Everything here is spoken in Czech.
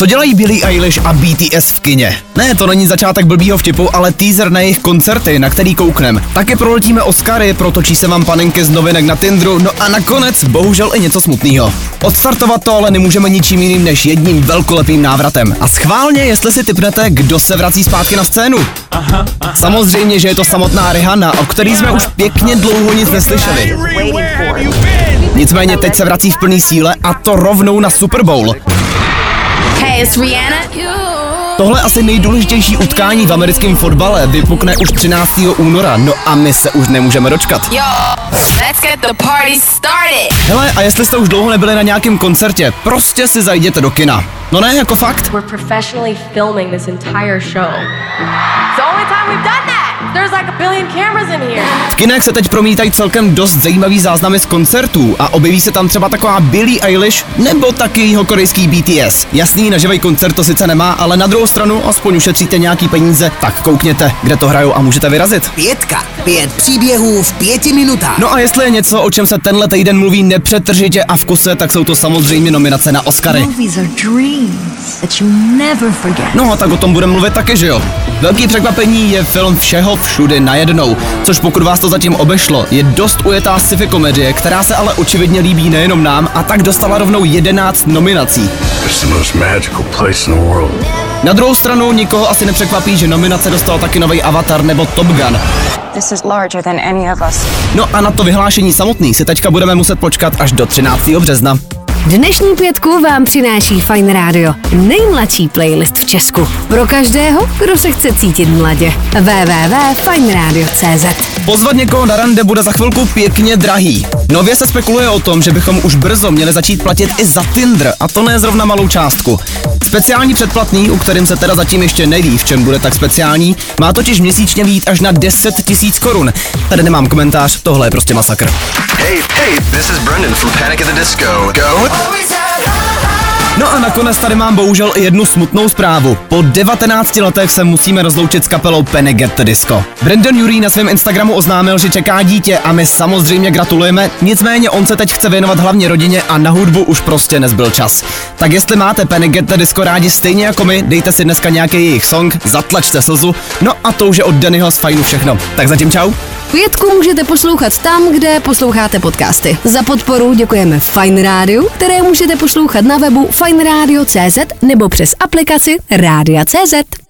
Co dělají Billie Eilish a BTS v kině? Ne, to není začátek blbýho vtipu, ale teaser na jejich koncerty, na který kouknem. Taky proletíme Oscary, protočí se vám panenky z novinek na Tindru, no a nakonec bohužel i něco smutného. Odstartovat to ale nemůžeme ničím jiným než jedním velkolepým návratem. A schválně, jestli si typnete, kdo se vrací zpátky na scénu. Samozřejmě, že je to samotná Rihanna, o který jsme už pěkně dlouho nic neslyšeli. Nicméně teď se vrací v plný síle a to rovnou na Super Bowl. Hey, it's Rihanna. Tohle asi nejdůležitější utkání v americkém fotbale vypukne už 13. února, no a my se už nemůžeme dočkat. Yo, let's get the party started. Hele, a jestli jste už dlouho nebyli na nějakém koncertě, prostě si zajděte do kina. No ne, jako fakt. We're professionally filming this entire show. It's the only time we've done that. There's like a billion cameras in here. V kinech se teď promítají celkem dost zajímavý záznamy z koncertů a objeví se tam třeba taková Billie Eilish nebo taky jeho korejský BTS. Jasný, na živej koncert to sice nemá, ale na druhou stranu aspoň ušetříte nějaký peníze, tak koukněte, kde to hrajou a můžete vyrazit. Pětka. Pět příběhů v pěti minutách. No a jestli je něco, o čem se tenhle týden mluví nepřetržitě a v kuse, tak jsou to samozřejmě nominace na Oscary. No a tak o tom budeme mluvit taky, že jo? Velký překvapení je film Všeho všudy najednou, což pokud vás to zatím obešlo, je dost ujetá sci-fi komedie, která se ale očividně líbí nejenom nám a tak dostala rovnou 11 nominací. Na druhou stranu nikoho asi nepřekvapí, že nominace dostal taky nový Avatar nebo Top Gun. This is larger than any of us. No a na to vyhlášení samotný si teďka budeme muset počkat až do 13. března. Dnešní pětku vám přináší Fine Radio, nejmladší playlist v Česku. Pro každého, kdo se chce cítit mladě. www.fineradio.cz Pozvat někoho na rande bude za chvilku pěkně drahý. Nově se spekuluje o tom, že bychom už brzo měli začít platit i za Tinder, a to ne zrovna malou částku. Speciální předplatný, u kterým se teda zatím ještě neví, v čem bude tak speciální, má totiž měsíčně být až na 10 tisíc korun. Tady nemám komentář, tohle je prostě masakr. Hey, hey, this is Brendan from Panic at the Disco. Go? No a nakonec tady mám bohužel i jednu smutnou zprávu. Po 19 letech se musíme rozloučit s kapelou Panic at the Disco. Brandon Jury na svém Instagramu oznámil, že čeká dítě a my samozřejmě gratulujeme, nicméně on se teď chce věnovat hlavně rodině a na hudbu už prostě nezbyl čas. Tak jestli máte Panic at the Disco rádi stejně jako my, dejte si dneska nějaký jejich song, zatlačte slzu, no a to už je od Dannyho z Fajnu všechno. Tak zatím čau. Pětku můžete poslouchat tam, kde posloucháte podcasty. Za podporu děkujeme Fine Radio, které můžete poslouchat na webu fineradio.cz nebo přes aplikaci Rádia.cz.